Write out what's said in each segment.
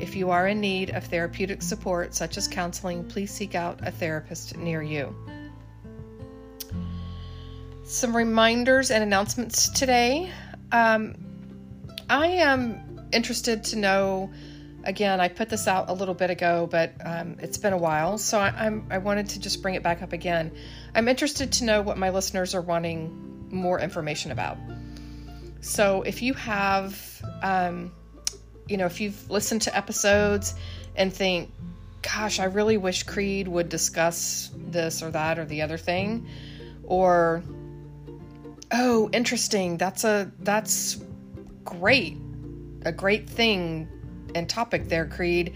If you are in need of therapeutic support, such as counseling, please seek out a therapist near you. Some reminders and announcements today. Um, I am interested to know. Again, I put this out a little bit ago, but um, it's been a while, so I, I'm I wanted to just bring it back up again. I'm interested to know what my listeners are wanting more information about. So if you have um, you know, if you've listened to episodes and think, gosh, I really wish Kreed would discuss this or that or the other thing, or oh, interesting, that's a that's great, a great thing and topic there, Kreed.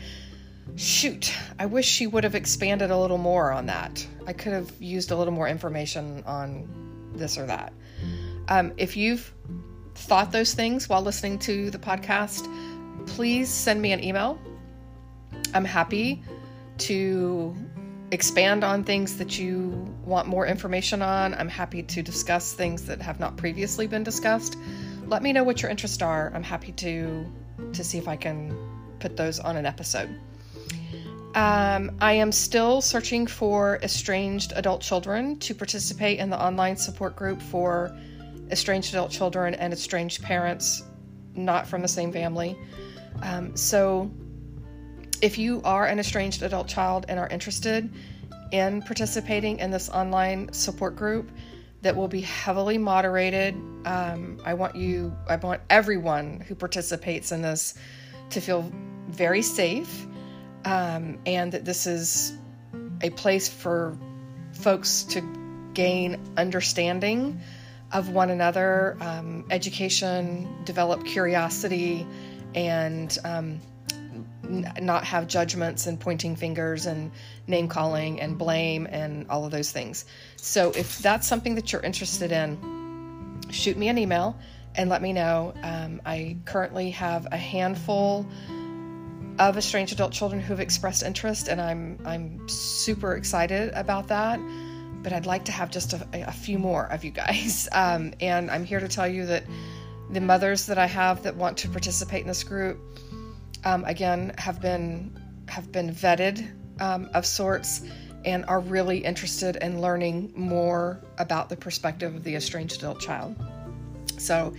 Shoot, I wish she would have expanded a little more on that. I could have used a little more information on this or that. Um, if you've thought those things while listening to the podcast, please send me an email. I'm happy to expand on things that you want more information on. I'm happy to discuss things that have not previously been discussed. Let me know what your interests are. I'm happy to to see if I can put those on an episode. Um, I am still searching for estranged adult children to participate in the online support group for estranged adult children and estranged parents not from the same family. Um, so, if you are an estranged adult child and are interested in participating in this online support group that will be heavily moderated, um, I want you, I want everyone who participates in this to feel very safe um, and that this is a place for folks to gain understanding of one another, um, education, develop curiosity, and um, n- not have judgments and pointing fingers and name calling and blame and all of those things. So, if that's something that you're interested in, shoot me an email and let me know. Um, I currently have a handful of estranged adult children who have expressed interest, and I'm I'm super excited about that. But I'd like to have just a, a few more of you guys, um, and I'm here to tell you that the mothers that I have that want to participate in this group, um, again, have been have been vetted um, of sorts and are really interested in learning more about the perspective of the estranged adult child. So,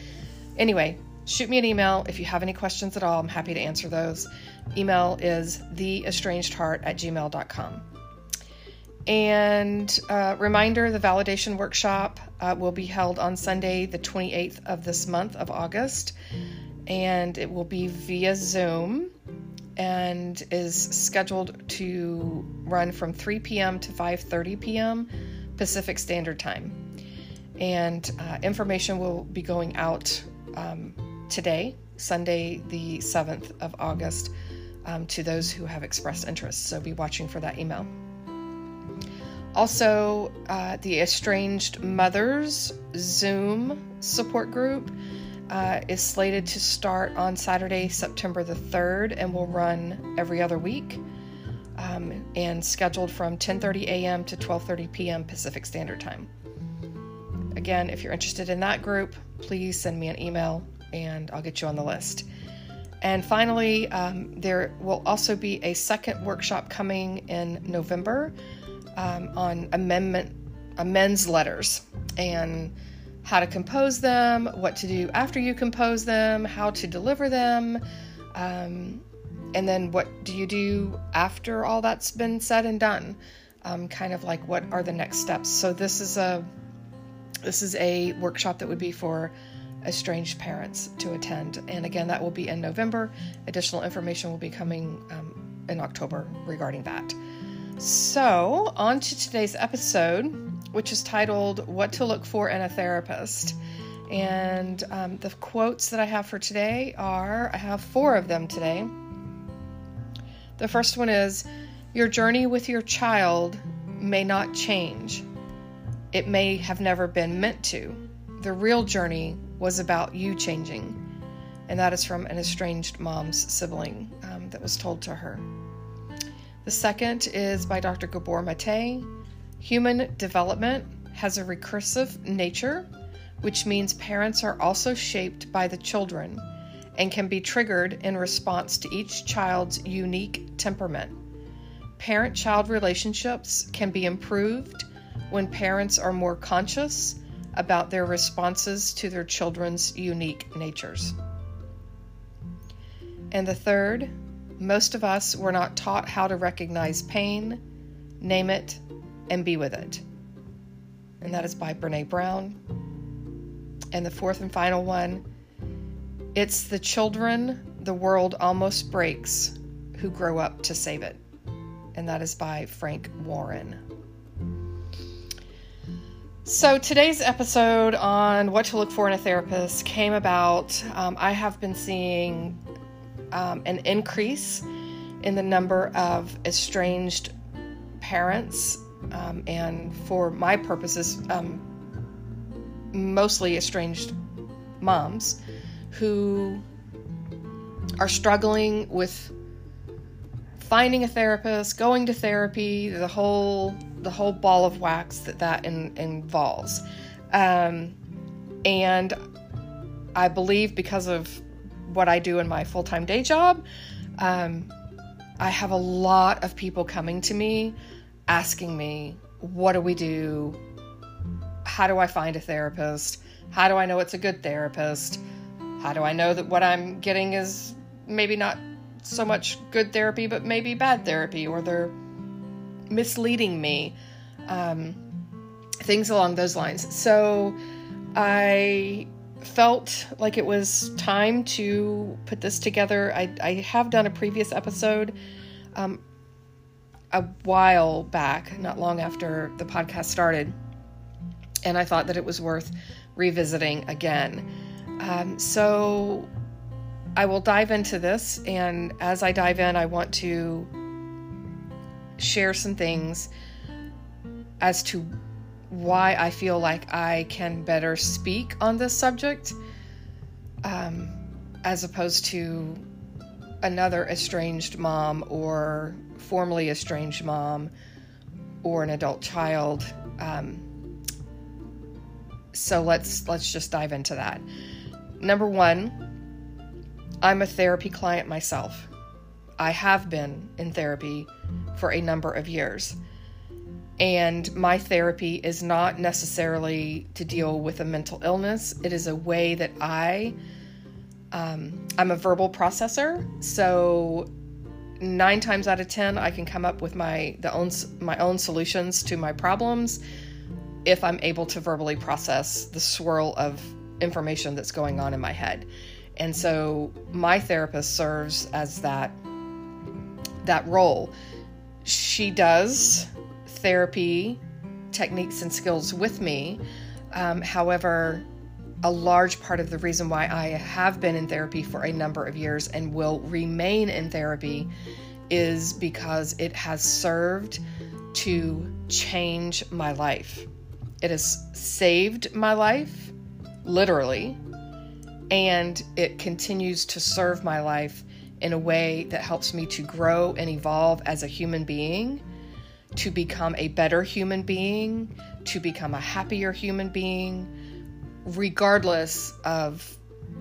anyway, shoot me an email if you have any questions at all. I'm happy to answer those. Email is theestrangedheart at gmail.com. And uh, reminder the validation workshop uh, will be held on Sunday, the 28th of this month of August, and it will be via Zoom and is scheduled to run from 3 p.m. to 5:30 p.m. Pacific Standard Time. And uh, information will be going out um, today, Sunday, the 7th of August, um, to those who have expressed interest. So be watching for that email. Also, uh, the Estranged Mothers Zoom support group uh, is slated to start on Saturday, September the 3rd, and will run every other week. Um, and scheduled from 10:30 a.m. to 12:30 p.m. Pacific Standard Time. Again, if you're interested in that group, please send me an email and I'll get you on the list. And finally, um, there will also be a second workshop coming in November um, on amendment amends letters and how to compose them, what to do after you compose them, how to deliver them, um, and then what do you do after all that's been said and done. Um, kind of like what are the next steps. So this is a this is a workshop that would be for estranged parents to attend, and again that will be in November. Additional information will be coming um, in October regarding that. So, on to today's episode, which is titled What to Look for in a Therapist. And um, the quotes that I have for today are I have four of them today. The first one is your journey with your child may not change. It may have never been meant to. The real journey was about you changing. And that is from an estranged mom's sibling um, that was told to her. The second is by Dr. Gabor Mate. Human development has a recursive nature, which means parents are also shaped by the children and can be triggered in response to each child's unique temperament. Parent child relationships can be improved when parents are more conscious about their responses to their children's unique natures. And the third, most of us were not taught how to recognize pain, name it, and be with it. And that is by Brene Brown. And the fourth and final one it's the children the world almost breaks who grow up to save it. And that is by Frank Warren. So, today's episode on what to look for in a therapist came about. Um, I have been seeing um, an increase in the number of estranged parents, um, and for my purposes, um, mostly estranged moms who are struggling with finding a therapist, going to therapy, the whole the whole ball of wax that that in, involves. Um, and I believe because of what I do in my full time day job, um, I have a lot of people coming to me asking me, What do we do? How do I find a therapist? How do I know it's a good therapist? How do I know that what I'm getting is maybe not so much good therapy, but maybe bad therapy, or they're misleading me? Um, things along those lines. So I felt like it was time to put this together. I, I have done a previous episode um, a while back, not long after the podcast started, and I thought that it was worth revisiting again. Um, so I will dive into this, and as I dive in, I want to share some things as to why I feel like I can better speak on this subject um, as opposed to another estranged mom or formerly estranged mom or an adult child. Um, so let's let's just dive into that. Number one, I'm a therapy client myself. I have been in therapy for a number of years. And my therapy is not necessarily to deal with a mental illness. It is a way that I, um, I'm a verbal processor. So nine times out of ten, I can come up with my the own my own solutions to my problems if I'm able to verbally process the swirl of information that's going on in my head. And so my therapist serves as that that role. She does therapy techniques and skills with me. Um, however, a large part of the reason why I have been in therapy for a number of years and will remain in therapy is because it has served to change my life. It has saved my life, literally, and it continues to serve my life in a way that helps me to grow and evolve as a human being to become a better human being, to become a happier human being, regardless of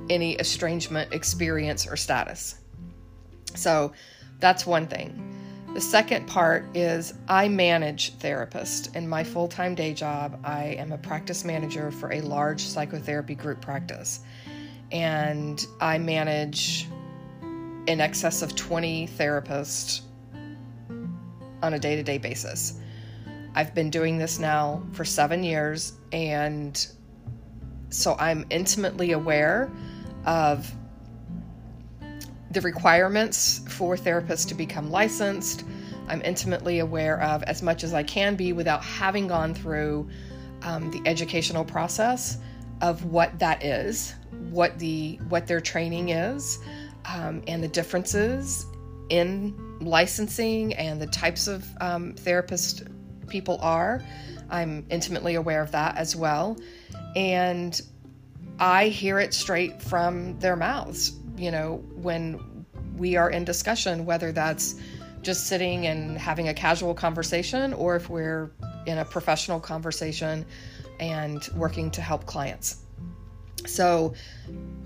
any estrangement experience or status. So that's one thing. The second part is I manage therapists. In my full time day job, I am a practice manager for a large psychotherapy group practice. And I manage in excess of 20 therapists on a day to day basis. I've been doing this now for seven years, and so I'm intimately aware of the requirements for therapists to become licensed. I'm intimately aware of as much as I can be without having gone through um, the educational process of what that is, what the what their training is, um, and the differences in licensing and the types of um, therapist people are. I'm intimately aware of that as well. And I hear it straight from their mouths, you know, when we are in discussion, whether that's just sitting and having a casual conversation or if we're in a professional conversation and working to help clients. So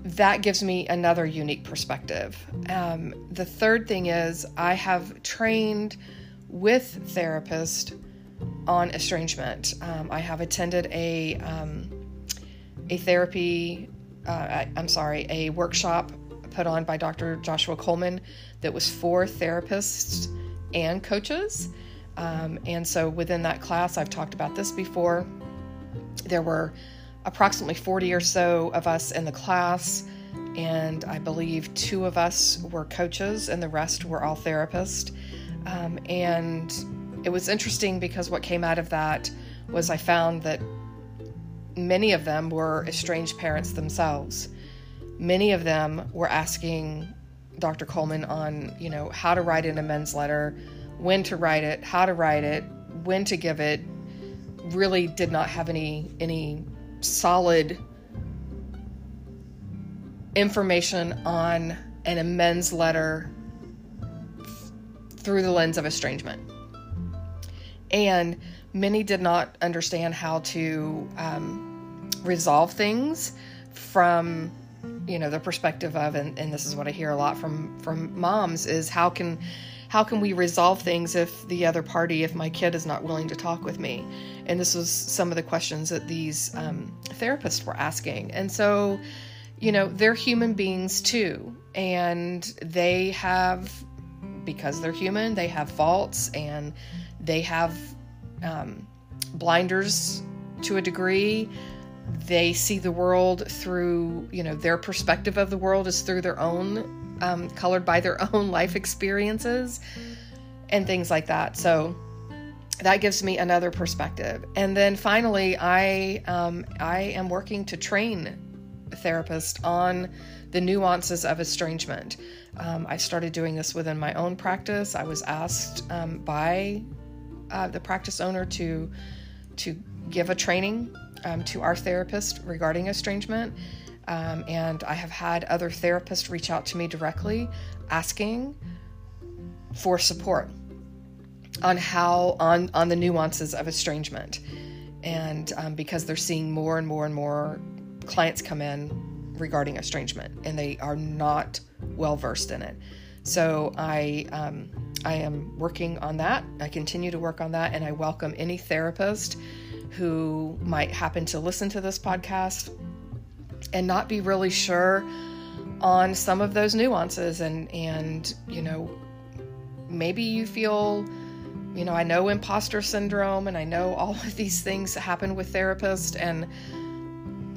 that gives me another unique perspective. Um, the third thing is I have trained with therapists on estrangement. Um, I have attended a um, a therapy. Uh, I, I'm sorry, a workshop put on by Dr. Joshua Coleman that was for therapists and coaches. Um, and so within that class, I've talked about this before. There were approximately 40 or so of us in the class, and I believe two of us were coaches, and the rest were all therapists. Um, and it was interesting because what came out of that was I found that many of them were estranged parents themselves. Many of them were asking Dr. Coleman on, you know, how to write an amends letter, when to write it, how to write it, when to give it. Really did not have any any solid information on an amends letter through the lens of estrangement. And many did not understand how to um, resolve things from you know the perspective of and, and this is what i hear a lot from from moms is how can how can we resolve things if the other party if my kid is not willing to talk with me and this was some of the questions that these um, therapists were asking. And so you know they're human beings too. And they have because they're human they have faults and they have um, blinders to a degree. They see the world through you know their perspective of the world is through their own um, colored by their own life experiences and things like that. So that gives me another perspective. And then finally i um, i am working to train therapists on the nuances of estrangement. Um, i started doing this within my own practice. I was asked um, by uh, the practice owner to to give a training um, to our therapist regarding estrangement. Um, and I have had other therapists reach out to me directly asking for support on how on on the nuances of estrangement. And um, because they're seeing more and more and more clients come in regarding estrangement and they are not well versed in it. So i um, i am working on that. I continue to work on that and i welcome any therapist who might happen to listen to this podcast and not be really sure on some of those nuances and and you know maybe you feel you know I know imposter syndrome and I know all of these things that happen with therapists and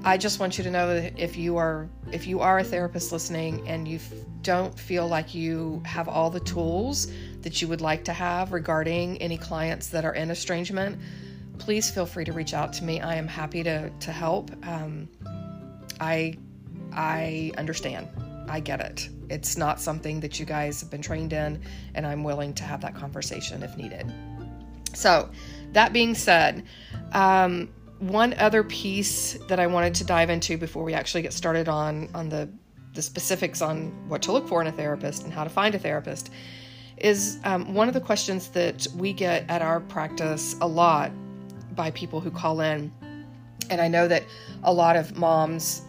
I just want you to know that if you are if you are a therapist listening and you don't feel like you have all the tools that you would like to have regarding any clients that are in estrangement please feel free to reach out to me. I am happy to to help. Um, I I understand. I get it. It's not something that you guys have been trained in, and I'm willing to have that conversation if needed. So, that being said, um, one other piece that I wanted to dive into before we actually get started on on the the specifics on what to look for in a therapist and how to find a therapist is um, one of the questions that we get at our practice a lot by people who call in. And I know that a lot of moms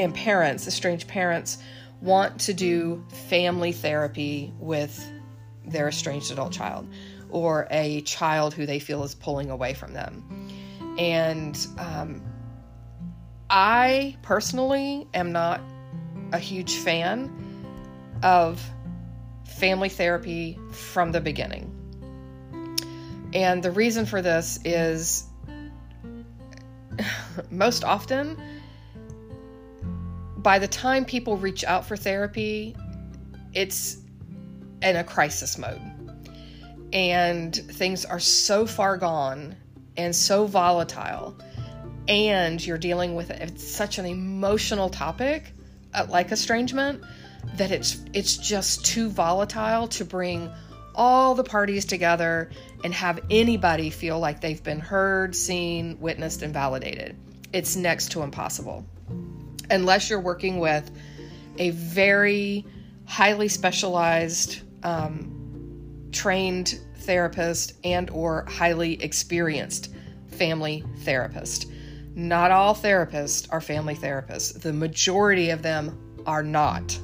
and parents, estranged parents, want to do family therapy with their estranged adult child or a child who they feel is pulling away from them. And um, I personally am not a huge fan of family therapy from the beginning. And the reason for this is most often, by the time people reach out for therapy, it's in a crisis mode. And things are so far gone and so volatile. And you're dealing with it. It's such an emotional topic, uh, like estrangement, that it's it's just too volatile to bring all the parties together and have anybody feel like they've been heard, seen, witnessed, and validated. It's next to impossible. Unless you're working with a very highly specialized, um, trained therapist and or highly experienced family therapist. Not all therapists are family therapists. The majority of them are not.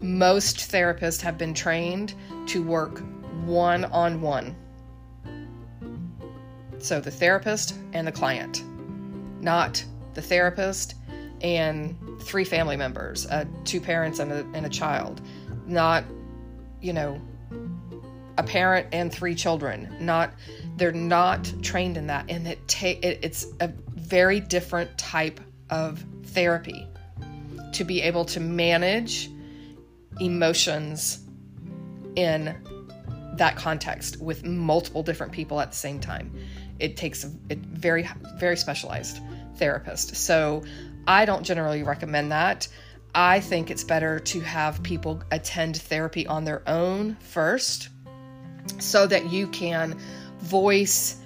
Most therapists have been trained to work one on one. So the therapist and the client, not the therapist and three family members, uh, two parents and a, and a child, not, you know, a parent and three children. Not, they're not trained in that, and it take it, it's a very different type of therapy to be able to manage emotions in that context with multiple different people at the same time. It takes a very, very specialized therapist. So I don't generally recommend that. I think it's better to have people attend therapy on their own first so that you can voice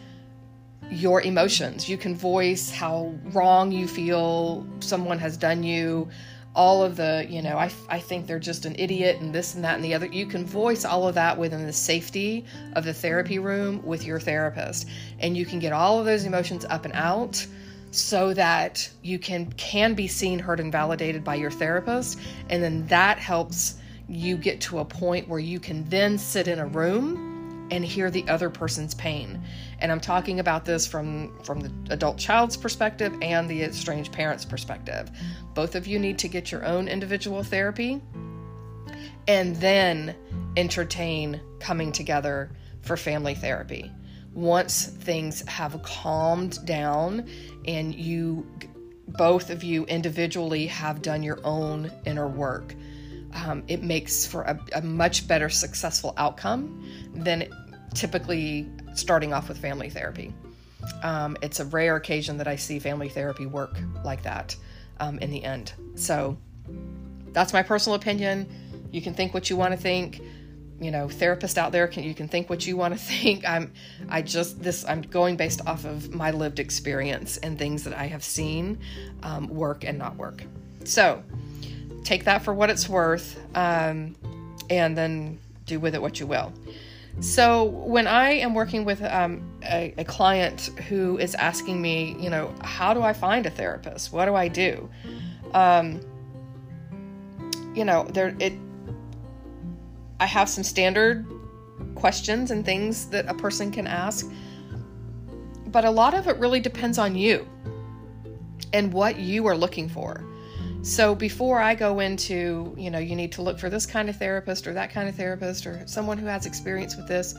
your emotions. You can voice how wrong you feel someone has done you, all of the, you know, I, I think they're just an idiot and this and that and the other. You can voice all of that within the safety of the therapy room with your therapist. And you can get all of those emotions up and out so that you can can be seen, heard, and validated by your therapist. And then that helps you get to a point where you can then sit in a room and hear the other person's pain. And I'm talking about this from from the adult child's perspective and the estranged parent's perspective. Both of you need to get your own individual therapy and then entertain coming together for family therapy. Once things have calmed down and you both of you individually have done your own inner work, um, it makes for a, a, much better successful outcome than typically starting off with family therapy. Um, it's a rare occasion that I see family therapy work like that um, in the end. So that's my personal opinion. You can think what you want to think. You know, therapist out there can you can think what you want to think. I'm I just this I'm going based off of my lived experience and things that I have seen um, work and not work. So take that for what it's worth, um, and then do with it what you will. So when I am working with um, a, a, client who is asking me, you know, how do I find a therapist? What do I do? Um, you know, there it. I have some standard questions and things that a person can ask, but a lot of it really depends on you and what you are looking for. So before I go into, you know, you need to look for this kind of therapist or that kind of therapist or someone who has experience with this,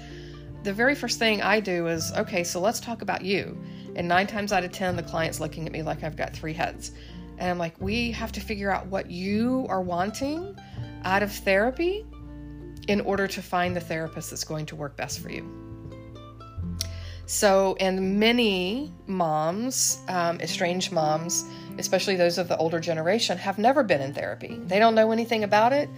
the very first thing I do is, okay, so let's talk about you. And nine times out of 10, the client's looking at me like I've got three heads. And I'm like, we have to figure out what you are wanting out of therapy in order to find the therapist that's going to work best for you. So, and many moms, um, estranged moms, especially those of the older generation, have never been in therapy. They don't know anything about it.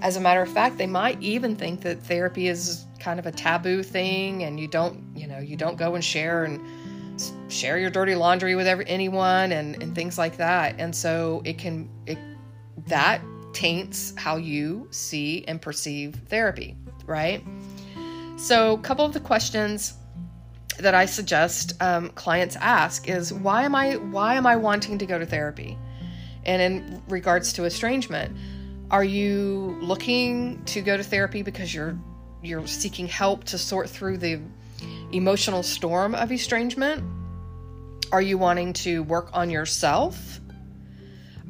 As a matter of fact, they might even think that therapy is kind of a taboo thing and you don't, you know, you don't go and share and share your dirty laundry with every, anyone and, and things like that. And so it can, it, that taints how you see and perceive therapy, right? So, a couple of the questions that I suggest um, clients ask is why am I why am I wanting to go to therapy? And in regards to estrangement, are you looking to go to therapy because you're you're seeking help to sort through the emotional storm of estrangement? Are you wanting to work on yourself?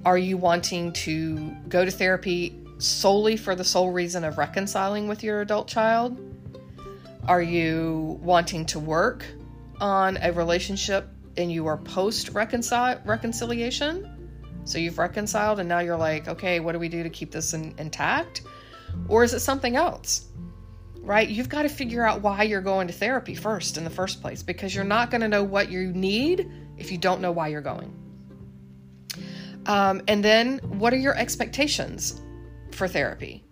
Are you wanting to go to therapy solely for the sole reason of reconciling with your adult child? Are you wanting to work on a relationship and you are post reconciliation? So you've reconciled and now you're like, okay, what do we do to keep this in, intact? Or is it something else? Right? You've got to figure out why you're going to therapy first in the first place because you're not going to know what you need if you don't know why you're going. Um, and then, what are your expectations for therapy?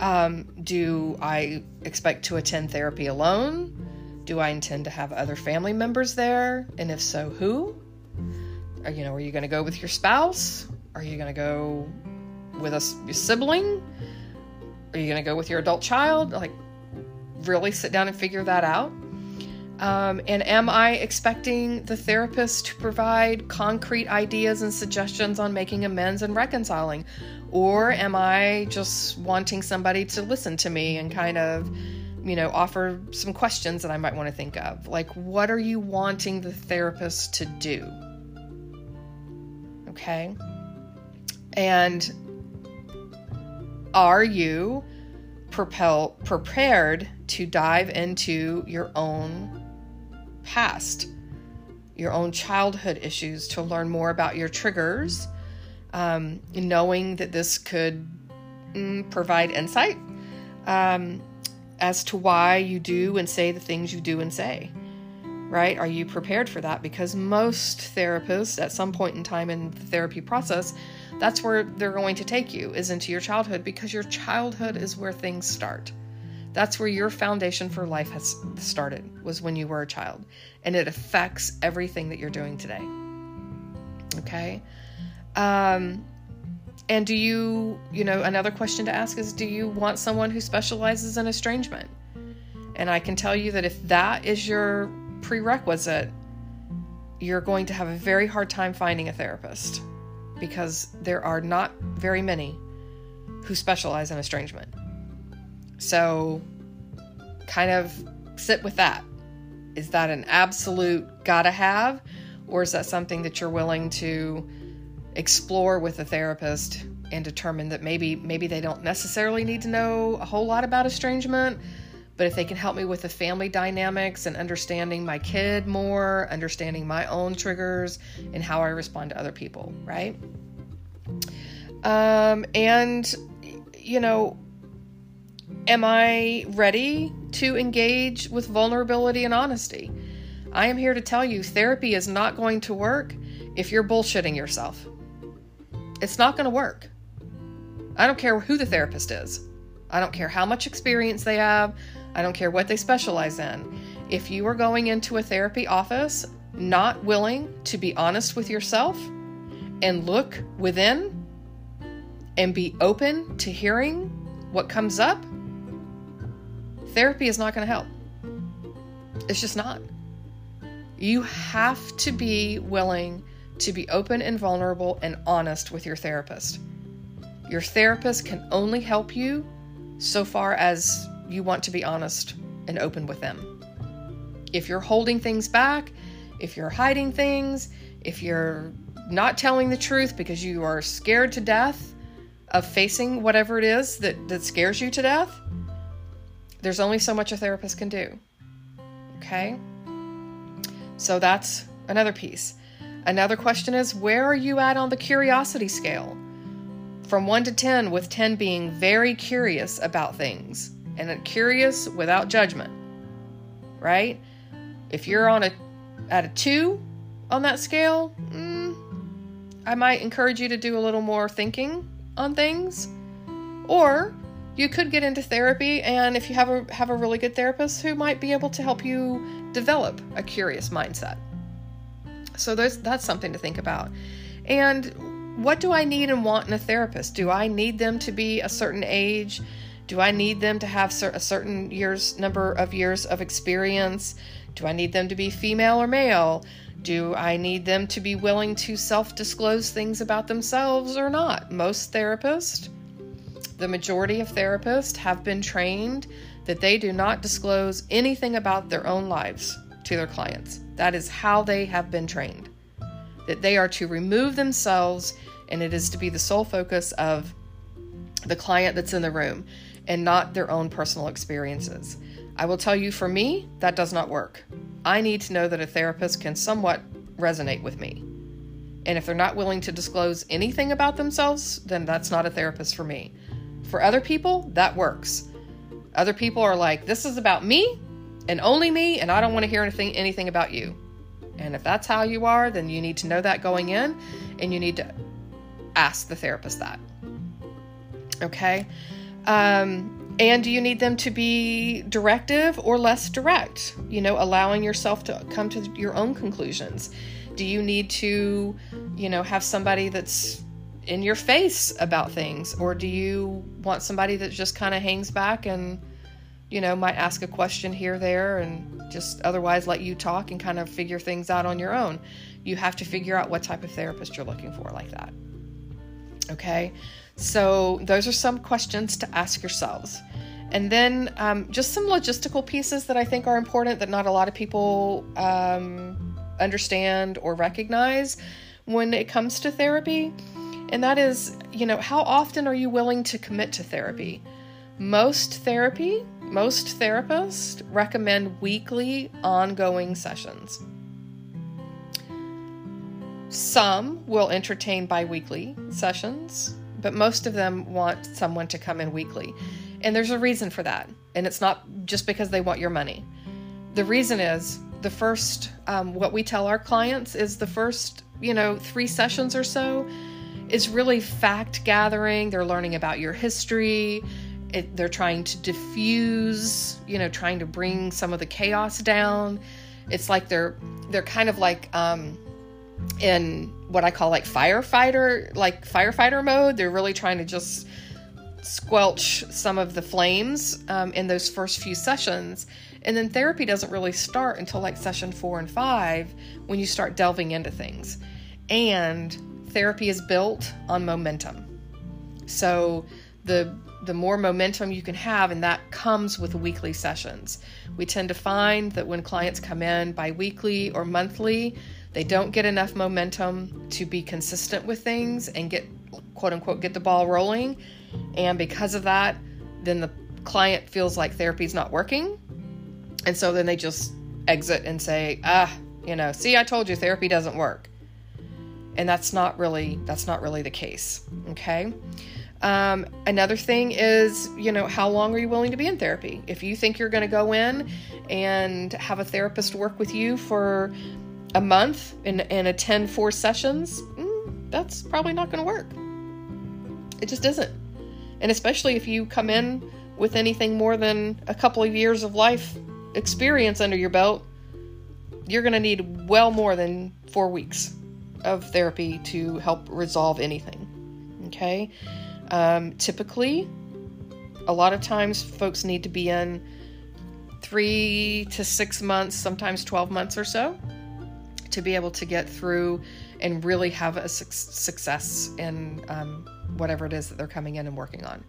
Um, do I expect to attend therapy alone? Do I intend to have other family members there? And if so, who? Are, you know, are you going to go with your spouse? Are you going to go with a sibling? Are you going to go with your adult child? Like, really sit down and figure that out. Um, and am I expecting the therapist to provide concrete ideas and suggestions on making amends and reconciling? Or am I just wanting somebody to listen to me and kind of, you know, offer some questions that I might want to think of? Like, what are you wanting the therapist to do? Okay. And are you propel, prepared to dive into your own past, your own childhood issues, to learn more about your triggers, um, knowing that this could mm, provide insight um, as to why you do and say the things you do and say. Right? Are you prepared for that? Because most therapists, at some point in time in the therapy process, that's where they're going to take you, is into your childhood, because your childhood is where things start. That's where your foundation for life has started, was when you were a child. And it affects everything that you're doing today. Okay? Um, and do you, you know, another question to ask is do you want someone who specializes in estrangement? And I can tell you that if that is your prerequisite, you're going to have a very hard time finding a therapist because there are not very many who specialize in estrangement. So, kind of sit with that. Is that an absolute gotta have, or is that something that you're willing to explore with a therapist and determine that maybe maybe they don't necessarily need to know a whole lot about estrangement, but if they can help me with the family dynamics and understanding my kid more, understanding my own triggers and how I respond to other people, right? Um, and you know, Am I ready to engage with vulnerability and honesty? I am here to tell you therapy is not going to work if you're bullshitting yourself. It's not going to work. I don't care who the therapist is. I don't care how much experience they have. I don't care what they specialize in. If you are going into a therapy office not willing to be honest with yourself and look within and be open to hearing what comes up, therapy is not going to help. It's just not. You have to be willing to be open and vulnerable and honest with your therapist. Your therapist can only help you so far as you want to be honest and open with them. If you're holding things back, if you're hiding things, if you're not telling the truth because you are scared to death of facing whatever it is that, that scares you to death, there's only so much a therapist can do. Okay? So that's another piece. Another question is where are you at on the curiosity scale? From 1 to 10, with 10 being very curious about things and curious without judgment. Right? If you're on a at a 2 on that scale, mm, I might encourage you to do a little more thinking on things. Or you could get into therapy and if you have a have a really good therapist who might be able to help you develop a curious mindset. So there's that's something to think about. And what do i need and want in a therapist? Do i need them to be a certain age? Do i need them to have a certain years number of years of experience? Do i need them to be female or male? Do I need them to be willing to self disclose things about themselves or not? Most therapists the majority of therapists have been trained that they do not disclose anything about their own lives to their clients. That is how they have been trained. That they are to remove themselves and it is to be the sole focus of the client that's in the room and not their own personal experiences. I will tell you for me, that does not work. I need to know that a therapist can somewhat resonate with me. And if they're not willing to disclose anything about themselves, then that's not a therapist for me. For other people, that works. Other people are like, this is about me and only me, and I don't want to hear anything anything about you. And if that's how you are, then you need to know that going in, and you need to ask the therapist that. Okay. Um, and do you need them to be directive or less direct? You know, allowing yourself to come to your own conclusions. Do you need to, you know, have somebody that's in your face about things? Or do you want somebody that just kind of hangs back and, you know, might ask a question here, there, and just otherwise let you talk and kind of figure things out on your own? You have to figure out what type of therapist you're looking for, like that. Okay, so those are some questions to ask yourselves. And then um, just some logistical pieces that I think are important that not a lot of people um, understand or recognize when it comes to therapy. And that is, you know, how often are you willing to commit to therapy? Most therapy, most therapists recommend weekly ongoing sessions. Some will entertain bi weekly sessions, but most of them want someone to come in weekly. And there's a reason for that. And it's not just because they want your money. The reason is the first, um, what we tell our clients is the first, you know, three sessions or so is really fact gathering. They're learning about your history. It, they're trying to diffuse, you know, trying to bring some of the chaos down. It's like they're they're kind of like um, in what I call like firefighter, like firefighter mode. They're really trying to just squelch some of the flames um, in those first few sessions. And then therapy doesn't really start until like session four and five when you start delving into things. And therapy is built on momentum. So the the more momentum you can have, and that comes with weekly sessions. We tend to find that when clients come in bi-weekly or monthly, they don't get enough momentum to be consistent with things and get quote unquote get the ball rolling. And because of that, then the client feels like therapy's not working. And so then they just exit and say, ah, you know, see, I told you therapy doesn't work. And that's not really that's not really the case. Okay. Um, another thing is, you know, how long are you willing to be in therapy? If you think you're going to go in and have a therapist work with you for a month and, and attend four sessions, mm, that's probably not going to work. It just isn't. And especially if you come in with anything more than a couple of years of life experience under your belt, you're going to need well more than four weeks of therapy to help resolve anything. Okay? Um, typically, a lot of times folks need to be in three to six months, sometimes 12 months or so to be able to get through and really have a su- success in um, whatever it is that they're coming in and working on.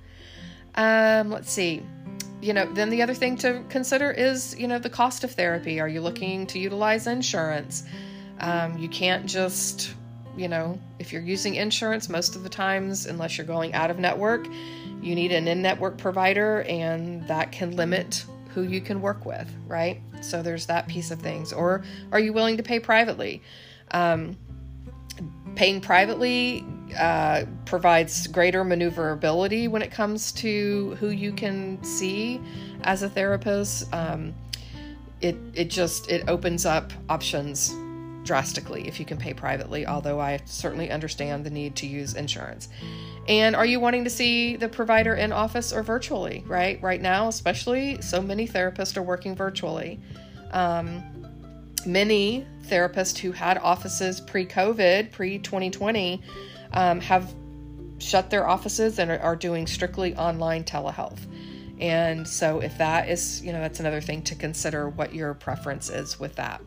Um, let's see. You know, then the other thing to consider is, you know, the cost of therapy. Are you looking to utilize insurance? Um, you can't just, you know, if you're using insurance, most of the times, unless you're going out of network, you need an in network provider, and that can limit who you can work with, right? So there's that piece of things. Or are you willing to pay privately? Um, paying privately uh, provides greater maneuverability when it comes to who you can see as a therapist. Um, it it just it opens up options drastically if you can pay privately. Although I certainly understand the need to use insurance. And are you wanting to see the provider in office or virtually, right? Right now, especially, so many therapists are working virtually. Um, many therapists who had offices pre COVID, pre 2020, um, have shut their offices and are, are doing strictly online telehealth. And so, if that is, you know, that's another thing to consider what your preference is with that.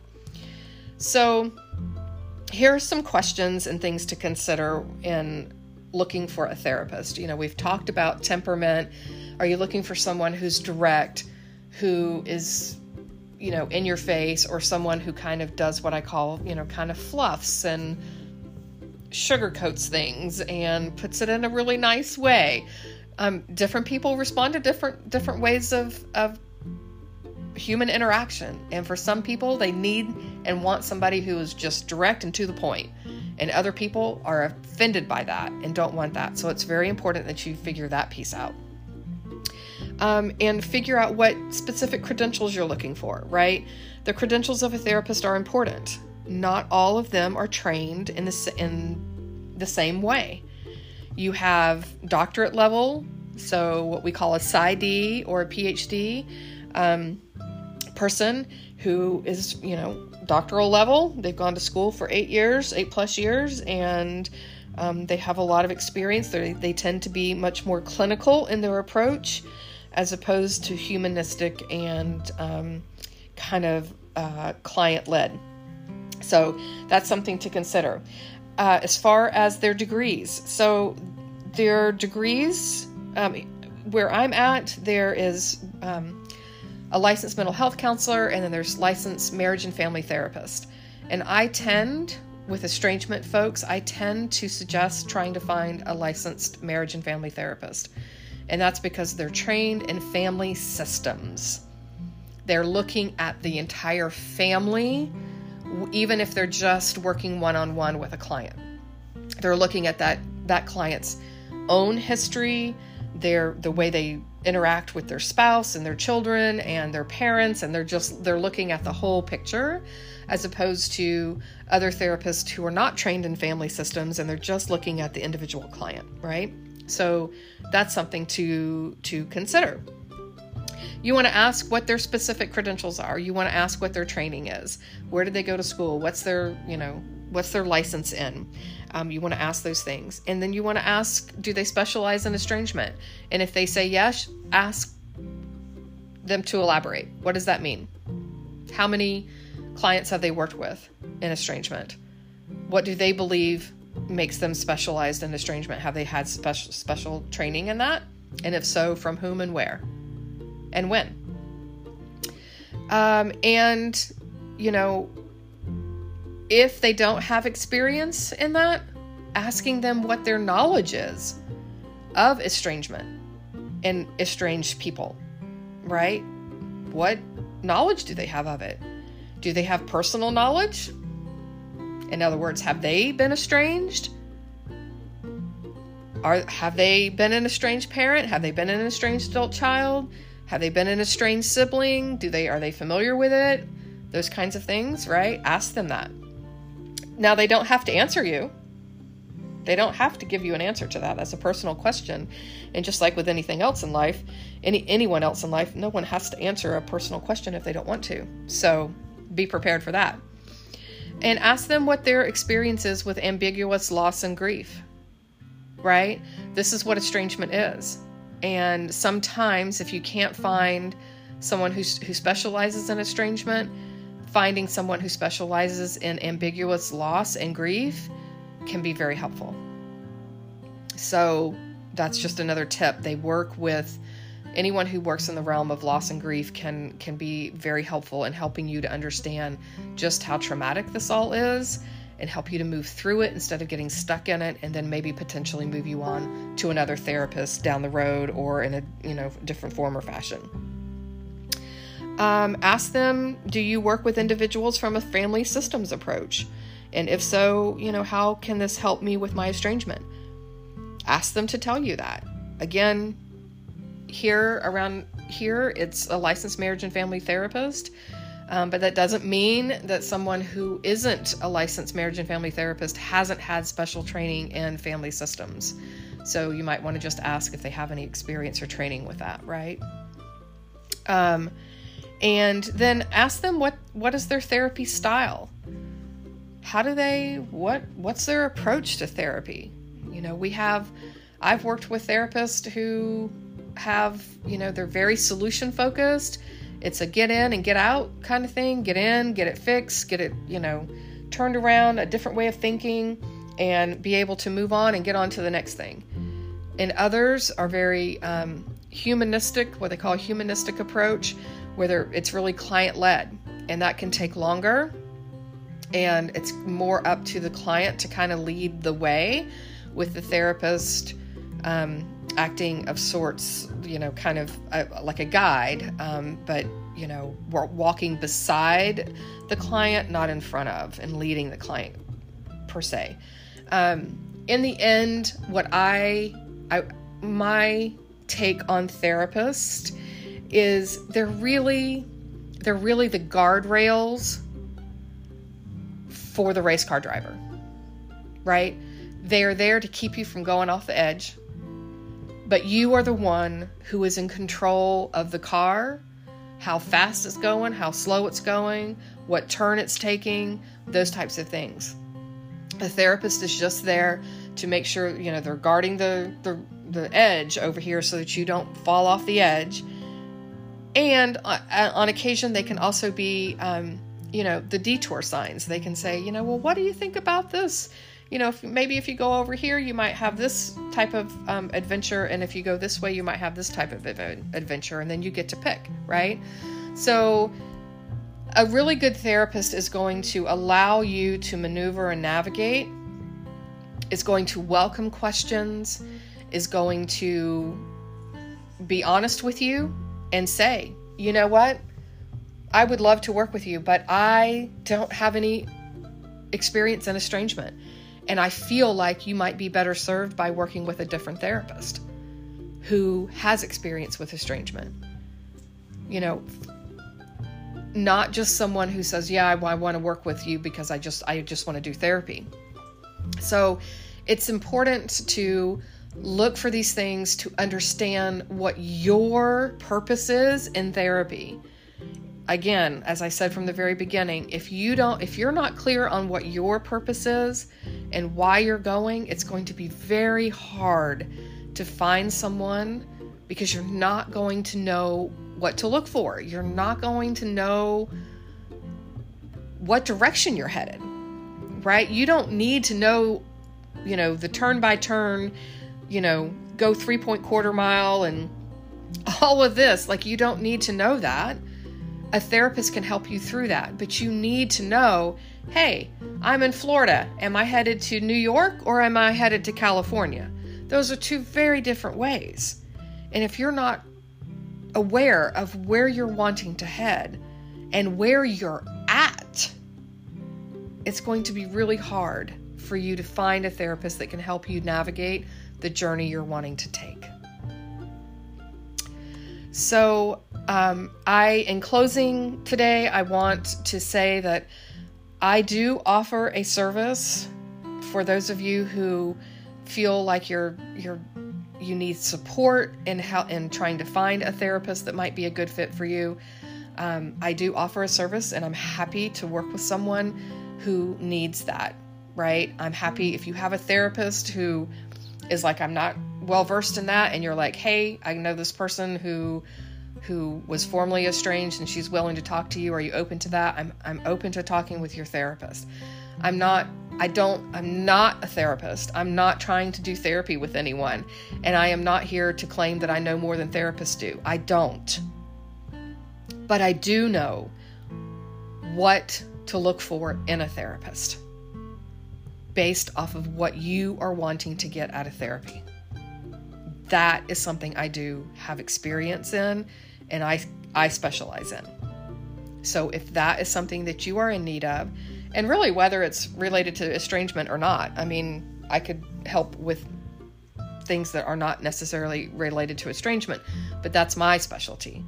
So, here are some questions and things to consider in looking for a therapist. You know, we've talked about temperament. Are you looking for someone who's direct, who is, you know, in your face, or someone who kind of does what I call, you know, kind of fluffs and sugarcoats things and puts it in a really nice way? Um, different people respond to different different ways of of human interaction, and for some people, they need and want somebody who is just direct and to the point and other people are offended by that and don't want that. So it's very important that you figure that piece out. Um, and figure out what specific credentials you're looking for, right? The credentials of a therapist are important. Not all of them are trained in the, in the same way. You have doctorate level, so what we call a PsyD or a PhD um, person who is, you know, doctoral level. They've gone to school for eight years, eight plus years, and um, they have a lot of experience. They, they tend to be much more clinical in their approach as opposed to humanistic and um, kind of uh, client led. So that's something to consider. Uh, as far as their degrees, so their degrees, um, where I'm at, there is um, a licensed mental health counselor, and then there's licensed marriage and family therapist. And I tend, with estrangement folks, I tend to suggest trying to find a licensed marriage and family therapist. And that's because they're trained in family systems. They're looking at the entire family, even if they're just working one on one with a client. They're looking at that, that client's own history, their the way they interact with their spouse and their children and their parents and they're just they're looking at the whole picture as opposed to other therapists who are not trained in family systems and they're just looking at the individual client right? So that's something to to consider. You want to ask what their specific credentials are. You want to ask what their training is. Where did they go to school? What's their you know what's their license in um, you want to ask those things. And then you want to ask do they specialize in estrangement? And if they say yes ask them to elaborate. What does that mean? How many clients have they worked with in estrangement? What do they believe makes them specialized in estrangement? Have they had special special training in that? And if so from whom and where? And when? Um, and you know if they don't have experience in that, asking them what their knowledge is of estrangement and estranged people, right? What knowledge do they have of it? Do they have personal knowledge? In other words, have they been estranged? Are have they been an estranged parent? Have they been an estranged adult child? Have they been an estranged sibling? Do they are they familiar with it? Those kinds of things, right? Ask them that. Now, they don't have to answer you. They don't have to give you an answer to that. That's a personal question. And just like with anything else in life, any anyone else in life, no one has to answer a personal question if they don't want to. So be prepared for that. And ask them what their experience is with ambiguous loss and grief. Right? This is what estrangement is. And sometimes if you can't find someone who's, who specializes in estrangement, finding someone who specializes in ambiguous loss and grief can be very helpful. So that's just another tip. They work with anyone who works in the realm of loss and grief can can be very helpful in helping you to understand just how traumatic this all is and help you to move through it instead of getting stuck in it and then maybe potentially move you on to another therapist down the road or in a you know different form or fashion. Um, ask them, do you work with individuals from a family systems approach? And if so, you know, how can this help me with my estrangement? Ask them to tell you that. Again, here around here, it's a licensed marriage and family therapist. Um, but that doesn't mean that someone who isn't a licensed marriage and family therapist hasn't had special training in family systems. So you might want to just ask if they have any experience or training with that, right? Um, and then ask them what what is their therapy style? How do they what what's their approach to therapy? You know we have i've worked with therapists who have you know they're very solution focused. It's a get in and get out kind of thing get in get it fixed get it you know turned around a different way of thinking and be able to move on and get on to the next thing. And others are very um, humanistic what they call a humanistic approach whether it's really client led, and that can take longer. And it's more up to the client to kind of lead the way with the therapist um, acting of sorts, you know, kind of a, like a guide, um, but, you know, walking beside the client, not in front of, and leading the client per se. Um, in the end, what I, I my take on therapist is they're really they're really the guardrails for the race car driver. Right? They are there to keep you from going off the edge, but you are the one who is in control of the car, how fast it's going, how slow it's going, what turn it's taking, those types of things. The therapist is just there to make sure, you know, they're guarding the, the, the edge over here so that you don't fall off the edge. And uh, on occasion, they can also be, um, you know, the detour signs. They can say, you know, well, what do you think about this? You know, if, maybe if you go over here, you might have this type of um, adventure, and if you go this way, you might have this type of adventure, and then you get to pick, right? So a really good therapist is going to allow you to maneuver and navigate, is going to welcome questions, is going to be honest with you and say, you know what? I would love to work with you, but I don't have any experience in estrangement. And I feel like you might be better served by working with a different therapist who has experience with estrangement. You know, not just someone who says, "Yeah, I, I want to work with you because I just I just want to do therapy." So, it's important to look for these things to understand what your purpose is in therapy. Again, as I said from the very beginning, if you don't if you're not clear on what your purpose is and why you're going, it's going to be very hard to find someone because you're not going to know what to look for. You're not going to know what direction you're headed, right? You don't need to know, you know, the turn by turn, you know, go three point quarter mile and all of this. Like, you don't need to know that. A therapist can help you through that, but you need to know hey, I'm in Florida. Am I headed to New York or am I headed to California? Those are two very different ways. And if you're not aware of where you're wanting to head and where you're at, it's going to be really hard for you to find a therapist that can help you navigate the journey you're wanting to take. So, um, I, in closing today, I want to say that I do offer a service for those of you who feel like you're you're you need support in how in trying to find a therapist that might be a good fit for you, um, I do offer a service, and I'm happy to work with someone who needs that. Right? I'm happy if you have a therapist who is like, I'm not well versed in that, and you're like, hey, I know this person who who was formerly estranged and she's willing to talk to you. Are you open to that? I'm I'm open to talking with your therapist. I'm not I don't, I'm not a therapist. I'm not trying to do therapy with anyone. And I am not here to claim that I know more than therapists do. I don't. But I do know what to look for in a therapist based off of what you are wanting to get out of therapy. That is something I do have experience in and I, I specialize in. So if that is something that you are in need of, and really whether it's related to estrangement or not. I mean, I could help with things that are not necessarily related to estrangement, but that's my specialty.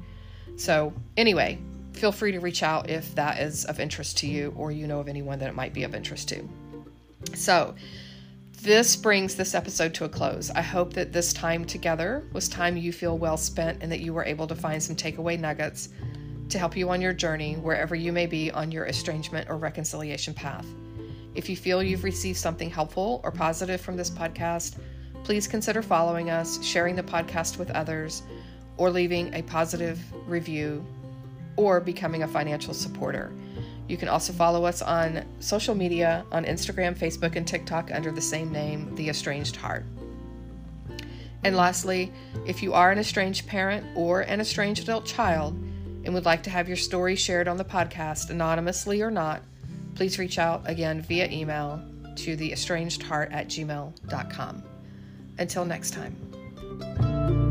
So, anyway, feel free to reach out if that is of interest to you or you know of anyone that it might be of interest to. So, this brings this episode to a close. I hope that this time together was time you feel well spent and that you were able to find some takeaway nuggets to help you on your journey wherever you may be on your estrangement or reconciliation path. If you feel you've received something helpful or positive from this podcast, please consider following us, sharing the podcast with others, or leaving a positive review or becoming a financial supporter. You can also follow us on social media on Instagram, Facebook, and TikTok under the same name, The Estranged Heart. And lastly, if you are an estranged parent or an estranged adult child, and would like to have your story shared on the podcast, anonymously or not, please reach out again via email to theestrangedheart at gmail.com. Until next time.